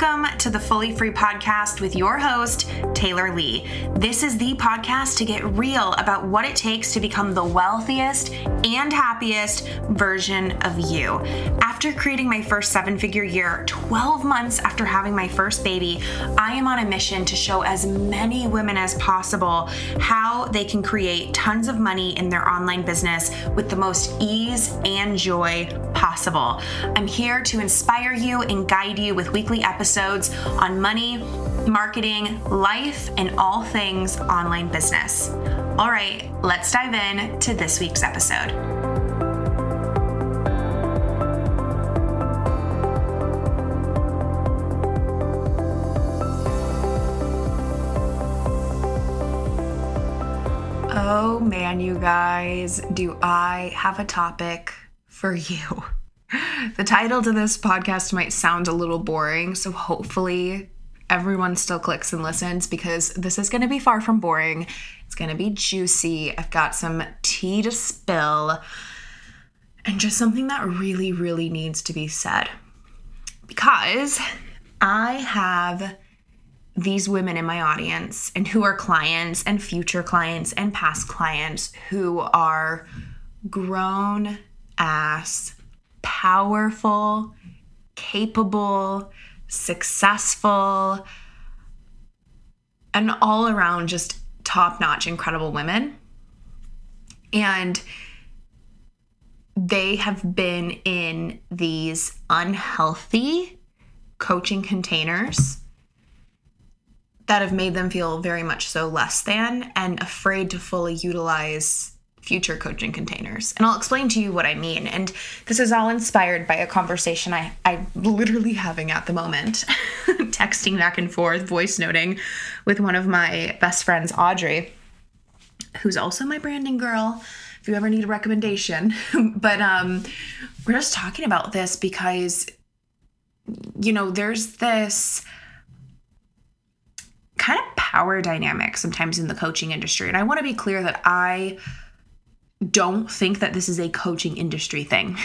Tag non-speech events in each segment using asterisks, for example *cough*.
Welcome to the Fully Free Podcast with your host, Taylor Lee. This is the podcast to get real about what it takes to become the wealthiest and happiest version of you. After creating my first seven figure year, 12 months after having my first baby, I am on a mission to show as many women as possible how they can create tons of money in their online business with the most ease and joy possible. I'm here to inspire you and guide you with weekly episodes on money, marketing, life, and all things online business. All right, let's dive in to this week's episode. Oh man, you guys, do I have a topic for you? *laughs* The title to this podcast might sound a little boring, so hopefully everyone still clicks and listens because this is going to be far from boring. It's going to be juicy. I've got some tea to spill and just something that really, really needs to be said. Because I have these women in my audience and who are clients and future clients and past clients who are grown ass powerful, capable, successful, and all around just top notch, incredible women. And they have been in these unhealthy coaching containers that have made them feel very much so less than and afraid to fully utilize future coaching containers. And I'll explain to you what I mean. And this is all inspired by a conversation I, I'm literally having at the moment, *laughs* texting back and forth, voice noting with one of my best friends, Audrey, who's also my branding girl. If you ever need a recommendation, *laughs* but um, we're just talking about this because, you know, there's this kind of power dynamic sometimes in the coaching industry. And I want to be clear that I don't think that this is a coaching industry thing.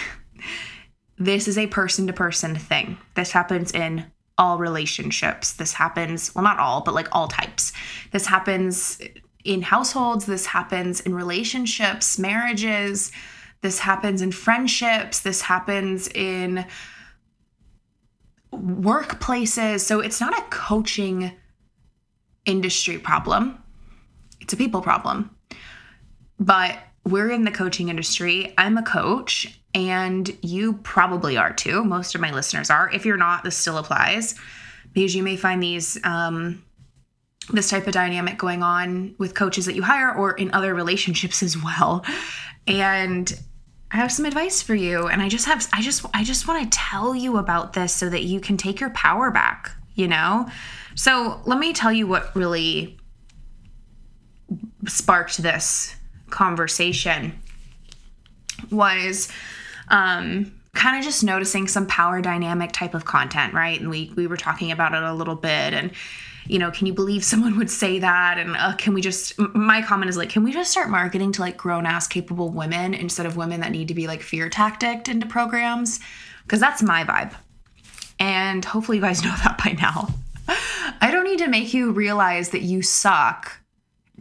*laughs* this is a person to person thing. This happens in all relationships. This happens, well, not all, but like all types. This happens in households. This happens in relationships, marriages. This happens in friendships. This happens in workplaces. So it's not a coaching industry problem, it's a people problem. But we're in the coaching industry. I'm a coach, and you probably are too. Most of my listeners are. If you're not, this still applies because you may find these um, this type of dynamic going on with coaches that you hire or in other relationships as well. And I have some advice for you, and I just have I just I just want to tell you about this so that you can take your power back. You know, so let me tell you what really sparked this conversation was um, kind of just noticing some power dynamic type of content, right? And we we were talking about it a little bit, and you know, can you believe someone would say that? And uh, can we just? My comment is like, can we just start marketing to like grown ass capable women instead of women that need to be like fear tacticked into programs? Because that's my vibe, and hopefully you guys *laughs* know that by now. I don't need to make you realize that you suck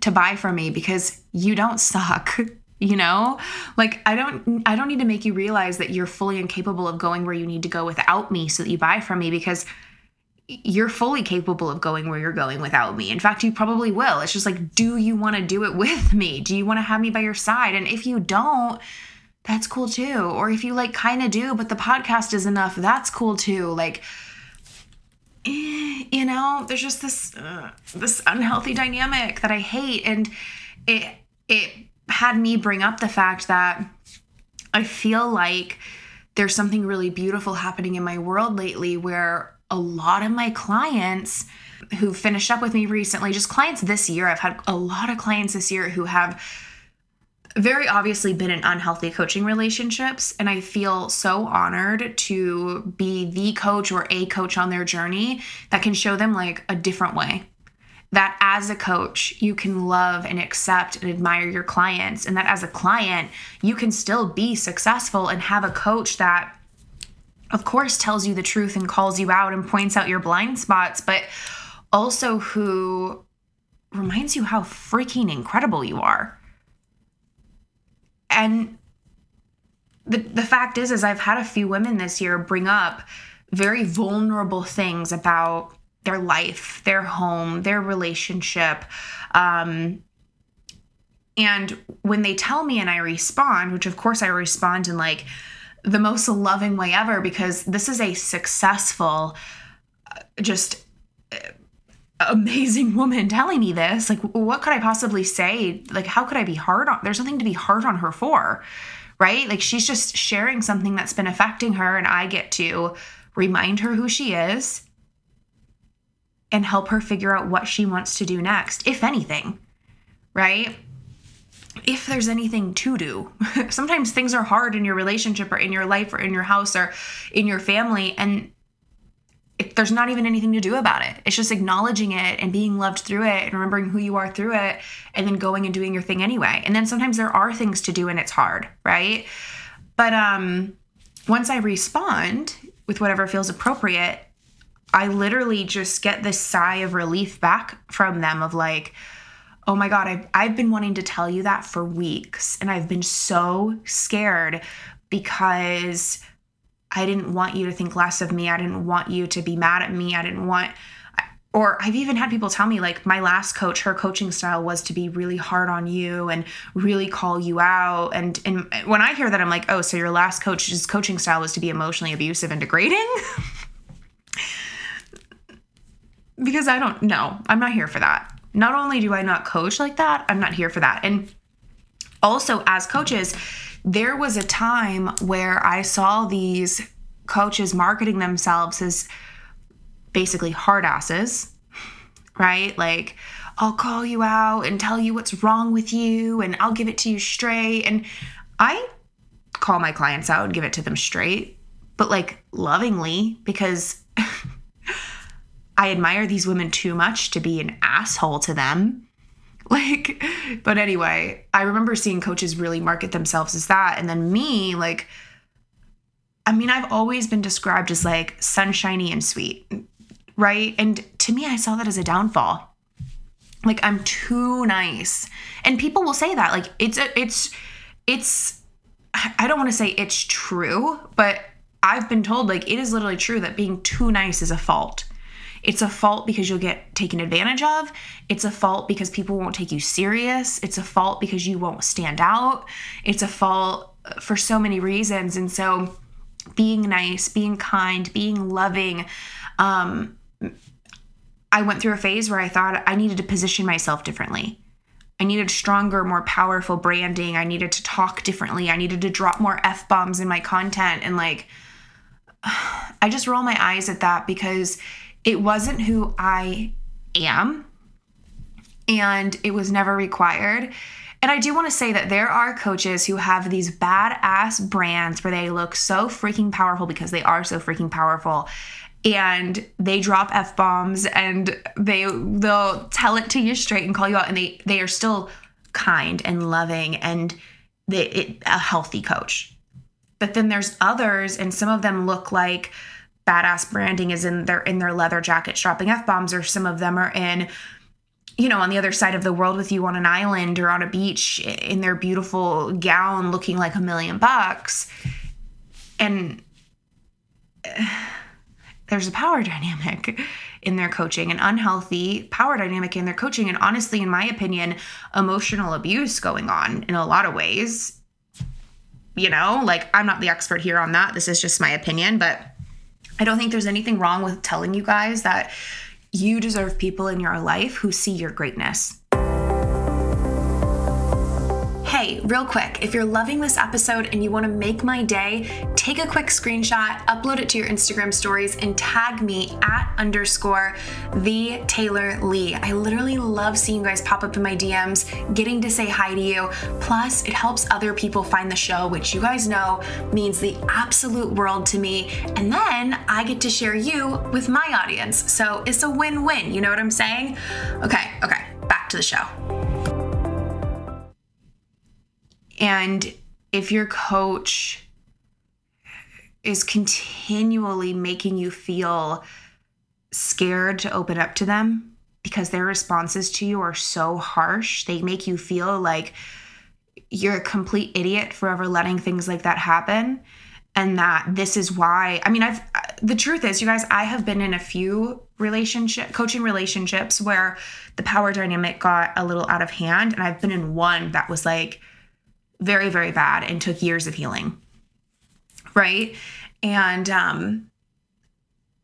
to buy from me because you don't suck *laughs* you know? Like i don't i don't need to make you realize that you're fully incapable of going where you need to go without me so that you buy from me because you're fully capable of going where you're going without me. In fact you probably will. It's just like do you want to do it *laughs* with me? Do you want to have me by your side? And if you don't that's cool too. Or if you like kind of do but the podcast is enough that's cool too. Like you know there's just this uh, this unhealthy dynamic that i hate. And it it had me bring up the fact that i feel like there's something really beautiful happening in my world lately where a lot of my clients who finished up with me recently just clients this year i've had a lot of clients this year who have very obviously been in unhealthy coaching relationships and i feel so honored to be the coach or a coach on their journey that can show them like a different way that as a coach you can love and accept and admire your clients and that as a client you can still be successful and have a coach that of course, tells you the truth and calls you out and points out your blind spots, but also who reminds you how freaking incredible you are. And the the fact is is I've had a few women this year bring up very vulnerable things about their life, their home, their relationship. Um, and when they tell me and I respond, which of course I respond in like the most loving way ever because this is a successful, uh, just uh, amazing woman telling me this. Like, what could I possibly say? Like, how could I be hard on? There's nothing to be hard on her for, right? Like, she's just sharing something that's been affecting her, and I get to remind her who she is and help her figure out what she wants to do next, if anything, right? if there's anything to do. *laughs* Sometimes things are hard in your relationship or in your life or in your house or in your family and there's not even anything to do about it. It's just acknowledging it and being loved through it and remembering who you are through it and then going and doing your thing anyway. And then sometimes there are things to do and it's hard, right? But um once I respond with whatever feels appropriate, I literally just get this sigh of relief back from them of like, oh my God, I've, I've been wanting to tell you that for weeks. And I've been so scared because I didn't want you to think less of me. I didn't want you to be mad at me. I didn't want, or I've even had people tell me, like, my last coach, her coaching style was to be really hard on you and really call you out. And, and when I hear that, I'm like, oh, so your last coach's coaching style was to be emotionally abusive and degrading? *laughs* because I don't know. I'm not here for that not only do I not coach like that, I'm not here for that. And also, as coaches, there was a time where I saw these coaches marketing themselves as basically hard asses, right? Like, I'll call you out and tell you what's wrong with you and I'll give it to you straight. And I call my clients out and give it to them straight, but like lovingly because *laughs* I admire these women too much to be an asshole to them. *laughs* Like, but anyway, I remember seeing coaches really market themselves as that. And then me, like, I mean, I've always been described as like sunshiny and sweet, right? And to me, I saw that as a downfall. Like, I'm too nice. And people will say that. Like, it's, a, it's, it's, I don't want to say it's true, but I've been told like it is literally true that being too nice is a fault. It's a fault because you'll get taken advantage of. It's a fault because people won't take you serious. It's a fault because you won't stand out. It's a fault for so many reasons. And so, being nice, being kind, being loving, um, I went through a phase where I thought I needed to position myself differently. I needed stronger, more powerful branding. I needed to talk differently. I needed to drop more F bombs in my content. And like, *sighs* I just roll my eyes at that because it wasn't who I am, and it was never required. And I do want to say that there are coaches who have these badass brands where they look so freaking powerful because they are so freaking powerful and they drop f bombs and they they'll tell it to you straight and call you out and they they are still kind and loving and they it, a healthy coach. But then there's others and some of them look like badass branding is in their in their leather jackets dropping f bombs, or some of them are in you know, on the other side of the world with you on an island or on a beach in their beautiful gown looking like a million bucks. And *sighs* there's a power dynamic in their coaching, an unhealthy power dynamic in their coaching. And honestly, in my opinion, emotional abuse going on in a lot of ways. You know, like I'm not the expert here on that. This is just my opinion, but I don't think there's anything wrong with telling you guys that you deserve people in your life who see your greatness. Hey, real quick, if you're loving this episode and you want to make my day, take a quick screenshot, upload it to your Instagram stories, and tag me at underscore the Taylor Lee. I literally love seeing you guys pop up in my DMs, getting to say hi to you. Plus, it helps other people find the show, which you guys know means the absolute world to me. And then I get to share you with my audience. So it's a win win. You know what I'm saying? Okay, okay, back to the show. And if your coach is continually making you feel scared to open up to them because their responses to you are so harsh. They make you feel like you're a complete idiot for ever letting things like that happen. And that this is why, I mean, I've, the truth is, you guys, I have been in a few relationship, coaching relationships where the power dynamic got a little out of hand. And I've been in one that was like very, very bad and took years of healing. Right. And, um,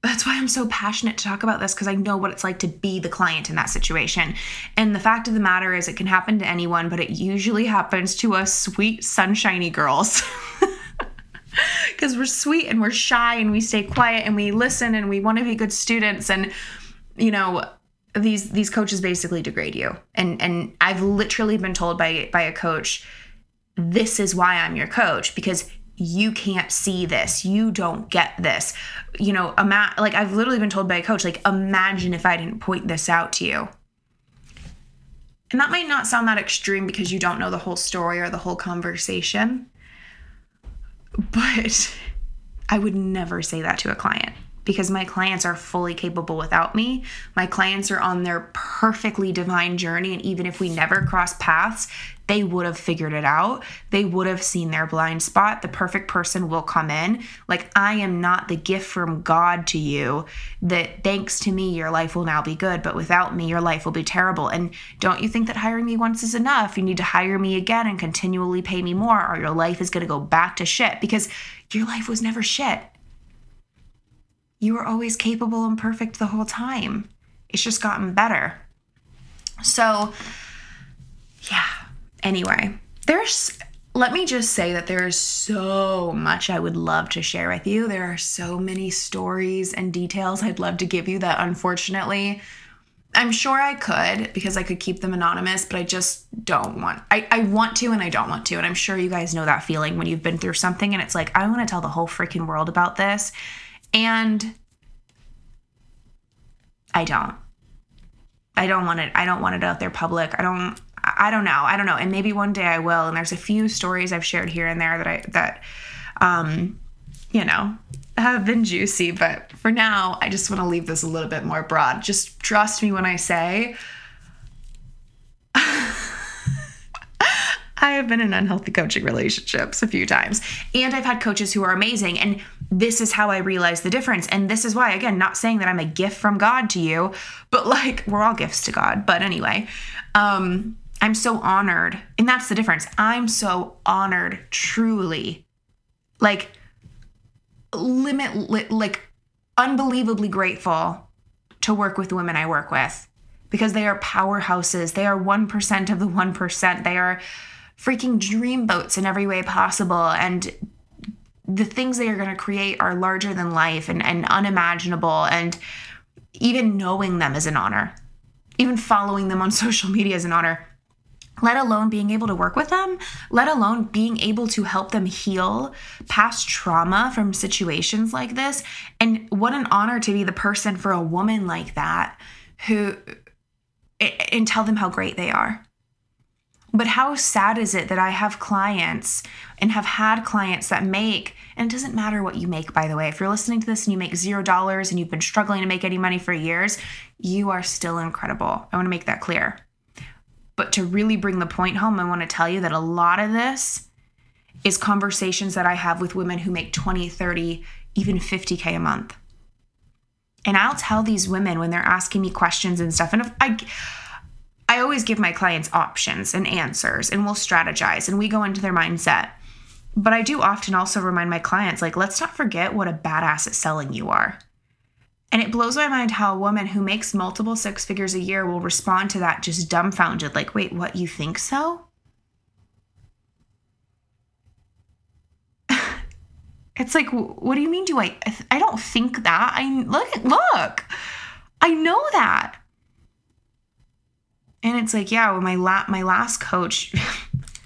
that's why I'm so passionate to talk about this because I know what it's like to be the client in that situation. And the fact of the matter is, it can happen to anyone, but it usually happens to us sweet, sunshiny girls. *laughs* Because we're sweet and we're shy and we stay quiet and we listen and we want to be good students. And, you know, these these coaches basically degrade you. And and I've literally been told by by a coach, this is why I'm your coach because you can't see this. You don't get this. You know ima- like i've literally been told by a coach like imagine if i didn't point this out to you. And that might not sound that extreme because you don't know the whole story or the whole conversation but *laughs* i would never say that to a client because my clients are fully capable without me. My clients are on their perfectly divine journey. And even if we never cross paths, they would have figured it out. They would have seen their blind spot. The perfect person will come in. Like, I am not the gift from God to you that thanks to me, your life will now be good, but without me, your life will be terrible. And don't you think that hiring me once is enough? You need to hire me again and continually pay me more, or your life is going to go back to shit because your life was never shit. You were always capable and perfect the whole time. It's just gotten better. So, yeah. Anyway, there's, let me just say that there is so much I would love to share with you. There are so many stories and details I'd love to give you that unfortunately, I'm sure I could because I could keep them anonymous, but I just don't want. I, I want to and I don't want to. And I'm sure you guys know that feeling when you've been through something and it's like, I want to tell the whole freaking world about this. And I don't. I don't want it. I don't want it out there public. I don't I don't know. I don't know. And maybe one day I will. And there's a few stories I've shared here and there that I that um you know have been juicy, but for now I just want to leave this a little bit more broad. Just trust me when I say I have been in unhealthy coaching relationships a few times. And I've had coaches who are amazing. And this is how I realize the difference. And this is why, again, not saying that I'm a gift from God to you, but like we're all gifts to God. But anyway, um, I'm so honored. And that's the difference. I'm so honored, truly. Like, limit, like, unbelievably grateful to work with the women I work with because they are powerhouses. They are 1% of the 1%. They are freaking dreamboats in every way possible. And the things they are going to create are larger than life and, and unimaginable. And even knowing them is an honor. Even following them on *laughs* social media is an honor. Let alone being able to work with them, let alone being able to help them heal past trauma from situations like this. And what an honor to be the person for a woman like that who, and tell them how great they are but how sad is it that I have clients and have had clients that make, and it doesn't matter what you make, by the way. If you're listening to this and you make zero dollars and you've been struggling to make any money for years, you are still incredible. I want to make that clear. But to really bring the point home, I want to tell you that a lot of this is conversations that I have with women who make 20, 30, even 50K a month. And I'll tell these women when they're asking me questions and stuff, and if I always give my clients options and answers, and we'll strategize and we go into their mindset. But I do often also remind my clients, like, let's not forget what a badass at selling you are. And it blows my mind how a woman who makes multiple six figures a year will respond to that just dumbfounded, like, wait, what, you think so? *laughs* it's like, what do you mean? Do I, I don't think that. I look, look, I know that. And it's like, yeah, well, my la- my last coach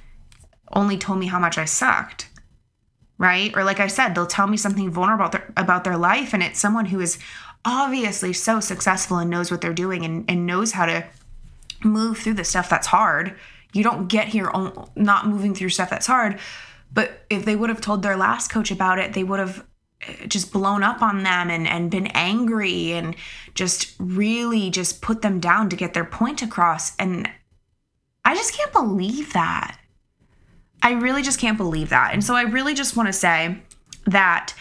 *laughs* only told me how much I sucked. Right? Or like I said, they'll tell me something vulnerable about their, about their life and it's someone who is obviously so successful and knows what they're doing and, and knows how to move through the stuff that's hard. You don't get here on, not moving through stuff that's hard. But if they would have told their last coach about it, they would have just blown up on them and, and been angry and just really just put them down to get their point across. And I just can't believe that. I really just can't believe that. And so I really just want to say that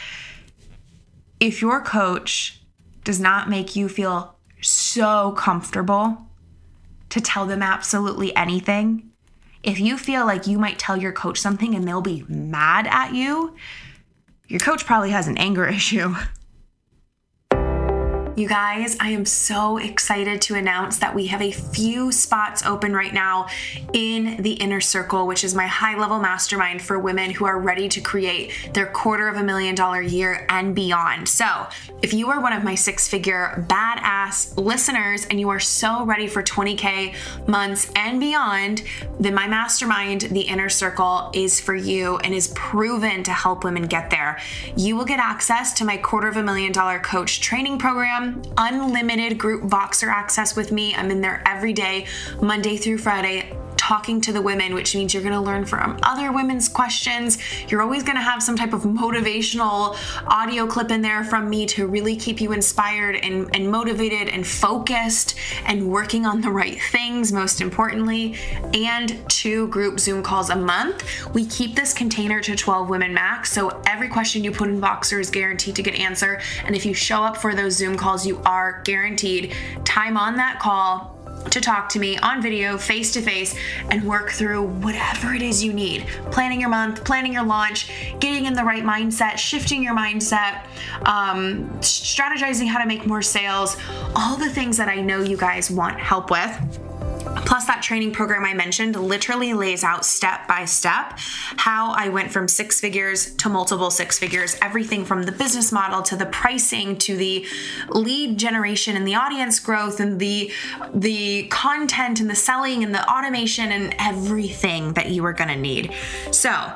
if your coach does not make you feel so comfortable to tell them absolutely anything, if you feel like you might tell your coach something and they'll be mad at you, your coach probably has an anger *laughs* issue. You guys, I am so excited to announce that we have a few spots open right now in the Inner Circle, which is my high level mastermind for women who are ready to create their quarter of a million dollar year and beyond. So, if you are one of my six figure badass listeners and you are so ready for 20K months and beyond, then my mastermind, the Inner Circle, is for you and is proven to help women get there. You will get access to my quarter of a million dollar coach training program unlimited group Voxer access with me. I'm in there every day, Monday through Friday, talking to the women, which means you're going to learn from other women's questions. You're always going to have some type of motivational audio clip in there from me to really keep you inspired and, and motivated and focused and working on the right things, most importantly. And two group Zoom calls a month. We keep this container to 12 women max. So every question you put in Voxer is guaranteed to get answered. And if you show up for those Zoom calls, you are guaranteed time on that call to talk to me on video, face to face, and work through whatever it is you need. Planning your month, planning your launch, getting in the right mindset, shifting your mindset, um, strategizing how to make more sales, all the things that I know you guys want help with. Plus, that training program I mentioned literally lays out step by step how I went from six figures to multiple six figures, everything from the business model to the pricing to the lead generation and the audience growth and the the content and the selling and the automation and everything that you are going to need. So,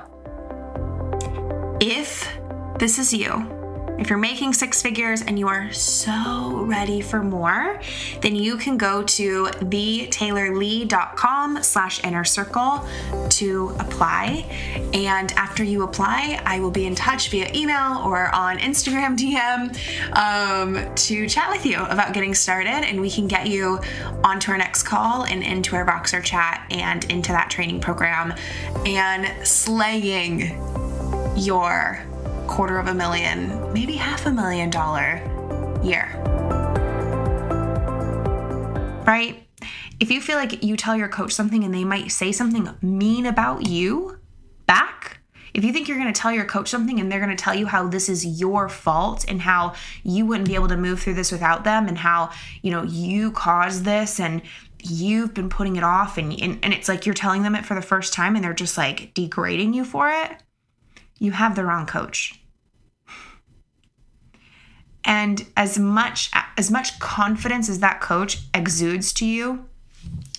if this is you, if you're making six figures and you are so ready for more, then you can go to thetaylorlee.com slash inner circle to apply. And after you apply, I will be in touch via email or on Instagram *laughs* DM um, to chat with you about getting started. And we can get you onto our next call and into our Voxer chat and into that training program and slaying your quarter of a million, maybe half a million dollar year. Right? If you feel like you tell your coach something and they might say something mean about you back, if you think you're going to tell your coach something and they're going to tell you how this is your fault and how you wouldn't be able to move through this without them and how, you know, you caused this and you've been putting it off and, and, and it's like you're telling them it for the first time and they're just like degrading you for it, you have the wrong coach. And as much as much confidence as that coach exudes to you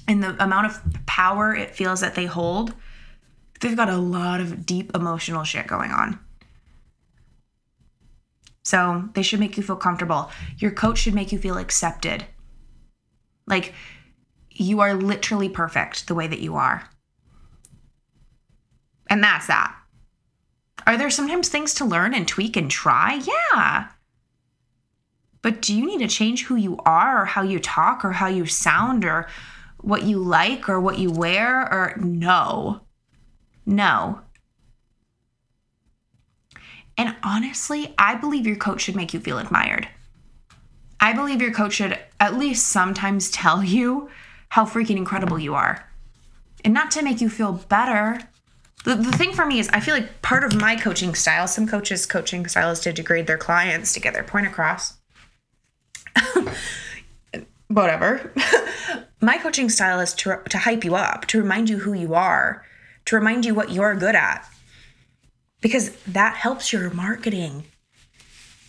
and the amount of power it feels that they hold, they've got a lot of deep emotional shit going on. So they should make you feel comfortable. Your coach should make you feel accepted. Like you are literally perfect the way that you are. And that's that. Are there sometimes things to learn and tweak and try? Yeah. But do you need to change who you are or how you talk or how you sound or what you like or what you wear or no? No. And honestly, I believe your coach should make you feel admired. I believe your coach should at least sometimes *laughs* tell you how freaking incredible you are. And not to make you feel better, the, the thing for me is I feel like part of my coaching style, some coaches' coaching style is to degrade their clients to get their point across. *laughs* Whatever. *laughs* my coaching style is to, to hype you up, to remind you who you are, to remind you what you're good at. Because that helps your marketing.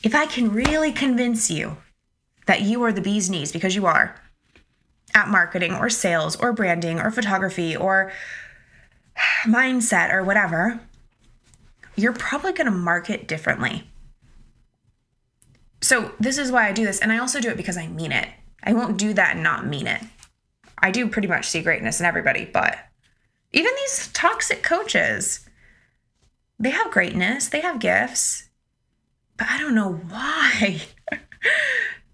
If I can really convince you that you are the bee's knees, because you are, at marketing or sales or branding or photography or *sighs* mindset or whatever, you're probably going to market differently. So, this is why I do this. And I also do it because I mean it. I won't do that and not mean it. I do pretty much see greatness in everybody, but even these toxic coaches, they have greatness, they have gifts, But I don't know *laughs* why.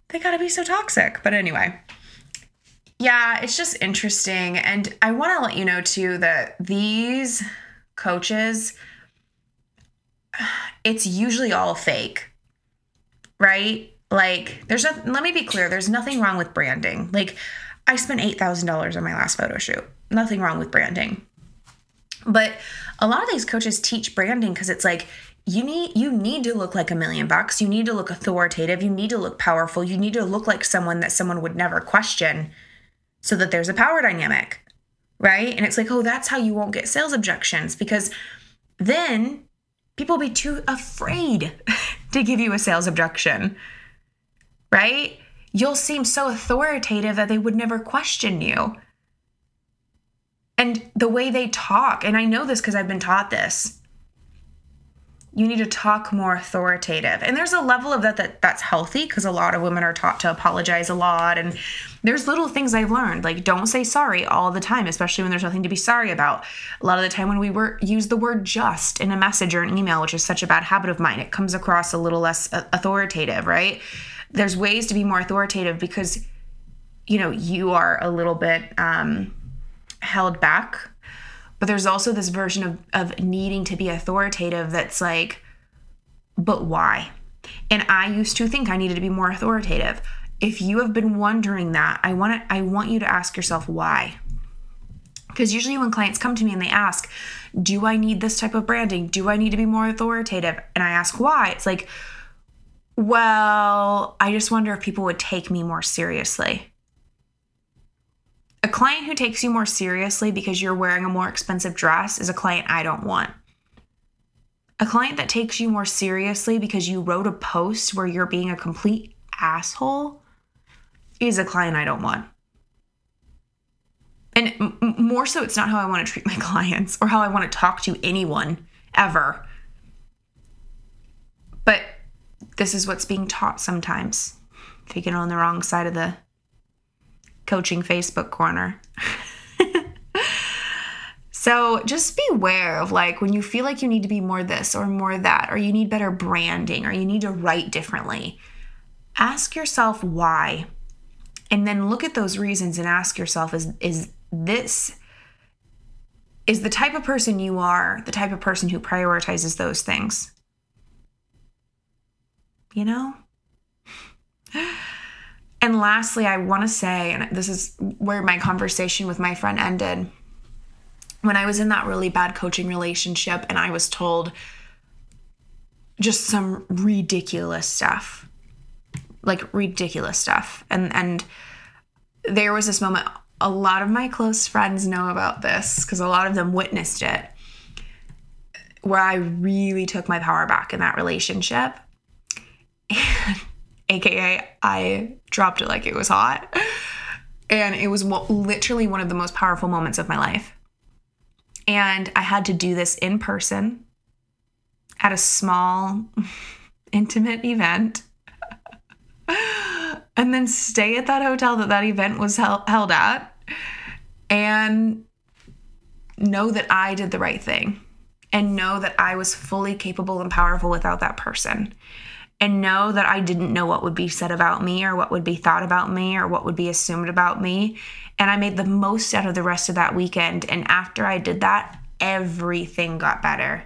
they got to be so toxic. But anyway, yeah, it's just interesting. And I want to let you know too that these coaches, *sighs* it's usually all fake, right? Like, there's nothing, let me be clear, there's nothing wrong with branding. Like, I spent $8,000 on my last photo shoot. Nothing wrong with branding. But a lot of these coaches teach branding because it's like, you need you need to look like a million bucks you need to look authoritative you need to look powerful you need to look like someone that someone would never question so that there's a power dynamic right? And it's like oh that's how you won't get sales objections because then people be too afraid *laughs* to give you a sales objection right? You'll seem so authoritative that they would never question you. And the way they talk and i know this because i've been taught this you need to talk more authoritative. And there's a level of that, that that's healthy because a lot of women are taught to apologize a lot. And there's little things i've learned like don't say sorry all the time especially when there's nothing to be sorry about. A lot of the time when we were use the word just in a message or an email which is such a bad habit of mine it comes across a little less authoritative right? There's ways to be more authoritative because you know you are a little bit um, held back but there's also this version of, of needing to be authoritative that's like, but why? And I used to think I needed to be more authoritative. If you have been wondering that, I want to, I want you to ask yourself why. Because usually when clients come to me and they ask, do I need this type of branding? Do I need to be more authoritative? And I ask why, it's like, well, I just wonder if people would take me more seriously. A client who takes you more seriously because you're wearing a more expensive dress is a client I don't want. A client that takes you more seriously because you wrote a post where you're being a complete asshole is a client I don't want. And m- more so, it's not how I want to treat my *laughs* clients or how I want to talk to anyone ever. But this is what's being taught sometimes. If you get on the wrong side of the coaching Facebook corner. *laughs* so just beware of like when you feel like you need to be more this or more that, or you need better branding, or you need to write differently. Ask yourself why. And then look at those reasons and ask yourself is, is this is the type of person you are the type of person who prioritizes those things? You know? And lastly, I want to say, and this is where my conversation with my friend ended. When I was in that really bad coaching relationship and I was told just some ridiculous stuff, like ridiculous stuff. And and there was this moment a lot of my close friends know about this because a lot of them witnessed it where I really took my power back in that relationship. *laughs* And aka I dropped it like it was hot. And it was literally one of the most powerful moments of my life. And I had to do this in person at a small, *laughs* intimate event. *laughs* and then stay at that hotel that that event was held, held at and know that I did the right thing and know that I was fully capable and powerful without that person and know that I didn't know what would be said about me or what would be thought about me or what would be assumed about me. And I made the most out of the rest of that weekend. And after I did that, everything got better.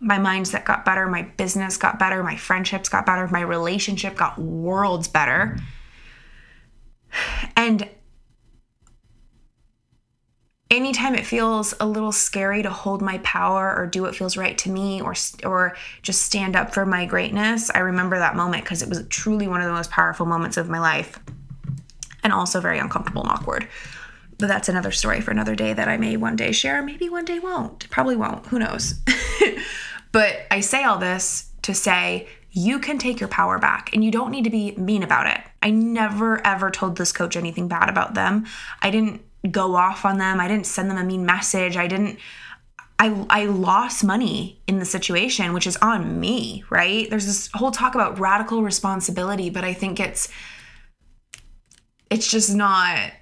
My mindset got better, my business got better, my friendships got better, my relationship got worlds better. *sighs* And anytime it feels a little scary to hold my power or do what feels right to me or or just stand up for my greatness i remember that moment because it was truly one of the most powerful moments of my life and also very uncomfortable and awkward. But that's another story for another day that i may one day share. Maybe one day won't. Probably won't. Who knows? *laughs* But i say all this to say you can take your power back and you don't need to be mean about it. I never ever told this coach anything bad about them. I didn't go off on them. I didn't send them a mean message. I didn't I I lost money in the situation, which is on me, right? There's this whole talk about radical responsibility, but I think it's it's just not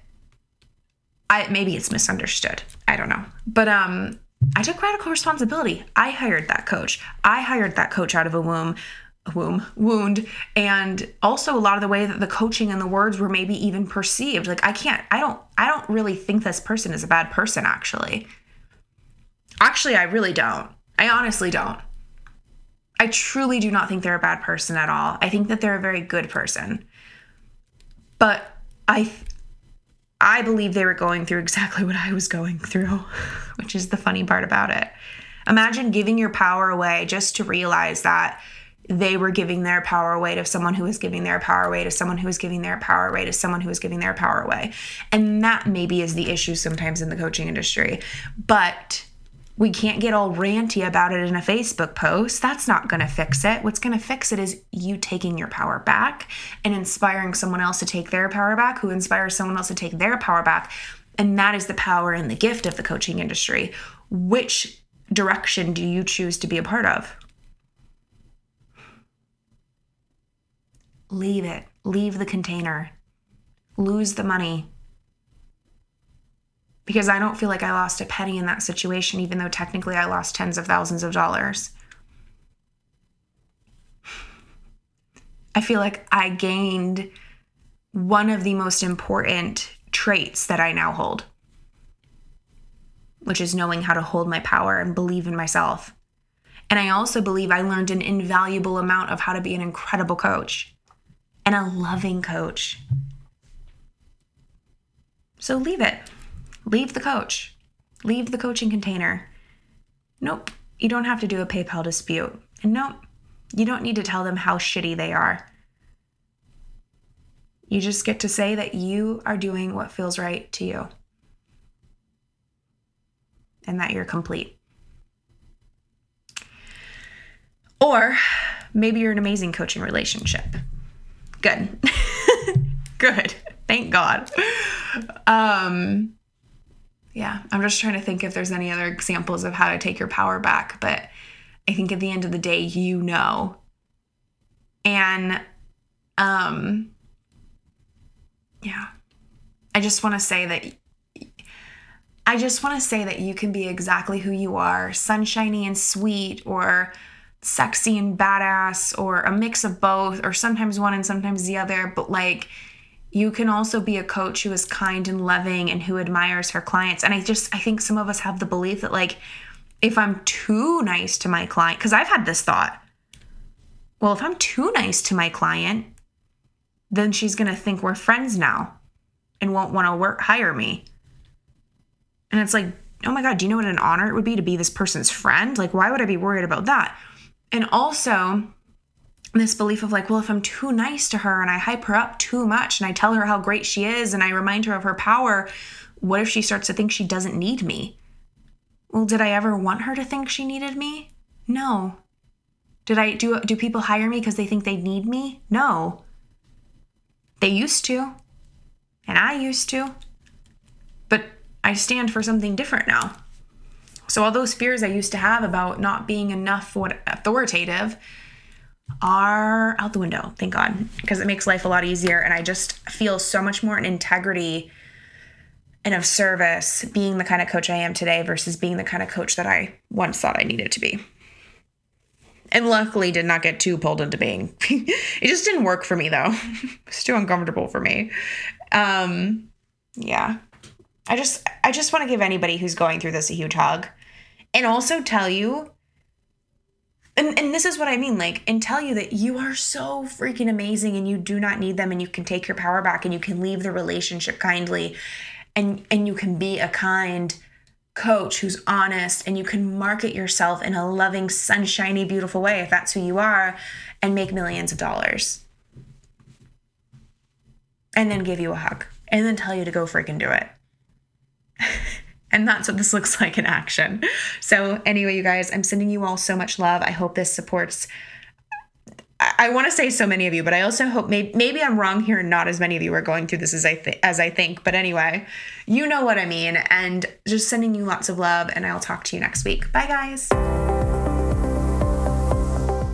I maybe it's misunderstood. I don't know. But um I took radical responsibility. I hired that coach. I hired that coach out of a womb womb wound and also a lot of the way that the coaching and the words were maybe even perceived. Like i can't i don't i don't really think this person is a bad person actually. Actually i really don't. I honestly don't. I truly do not think they're a bad person at all. I think that they're a very good person. But i i believe they were going through exactly what i was going through *laughs* which is the funny part about it. Imagine giving your power away just to realize that they were giving their power away to someone who was giving their power away to someone who was giving their power away to someone who was giving their power away. And that maybe is the issue sometimes in the coaching industry. But we can't get all ranty about it in a Facebook post. That's not going to fix it. What's going to fix it is you taking your power back and inspiring someone else to take their power back, who inspires someone else to take their power back. And that is the power and the gift of the coaching industry. Which direction do you choose to be a part of? Leave it, leave the container, lose the money. Because I don't feel like I lost a penny in that situation, even though technically I lost tens of thousands of dollars. I feel like I gained one of the most important traits that I now hold, which is knowing how to hold my power and believe in myself. And I also believe I learned an invaluable amount of how to be an incredible coach and a loving coach. So leave it. Leave the coach. Leave the coaching container. Nope, you don't have to do a PayPal dispute. And nope, you don't need to tell them how shitty they are. You just get to say that you are doing what feels right to you and that you're complete. Or maybe you're an amazing coaching relationship Good. *laughs* Good. Thank God. Um yeah, I'm just trying to think if there's any other examples of how to take your power back, but I think at the end of the day you know. And um yeah. I just want to say that I just want to say that you can be exactly who you are, sunshiny and sweet or sexy and badass or a mix of both or sometimes one and sometimes the other but like you can also be a coach who is kind and loving and who admires her clients. And i just i think some of us have the belief that like if i'm too nice to my client because i've had this thought well if i'm too nice to my client then she's going to think we're friends now and won't want to work hire me. And it's like oh my god do you know what an honor it would be to be this person's friend? Like why would i be worried about that and also, this belief of like, well, if I'm too nice to her and I hype her up too much and I tell her how great she is and I remind her of her power, what if she starts to think she doesn't need me? Well, did I ever want her to think she needed me? No. Did I do do people hire me because they think they need me? No. They used to. And I used to. But I stand for something different now. So all those fears I used to have about not being enough what authoritative are out the window, thank God, because it makes life a lot easier and I just feel so much more in integrity and of service being the kind of coach I am today versus being the kind of coach that I once thought I needed to be. And luckily did not get too pulled into being. *laughs* it just didn't work for me though. *laughs* it's too uncomfortable for me. Um yeah. I just I just want to give anybody who's going through this a huge hug and also tell you and, and this is what I mean, like, and tell you that you are so freaking amazing and you do not need them and you can take your power back and you can leave the relationship kindly and and you can be a kind coach who's honest and you can market yourself in a loving, sunshiny, beautiful way if that's who you are and make millions of dollars. And then give you a hug and then tell you to go freaking do it. *laughs* And that's what this *laughs* looks like in action. So, anyway, you guys, I'm sending you all so much love. I hope this supports. I, want to say so many of you, but I also hope maybe, maybe I'm wrong here and not as many of you are going through this as I th- as I think. But anyway, you know what I mean. And just sending you lots of love, and I'll talk to you next week. Bye, guys.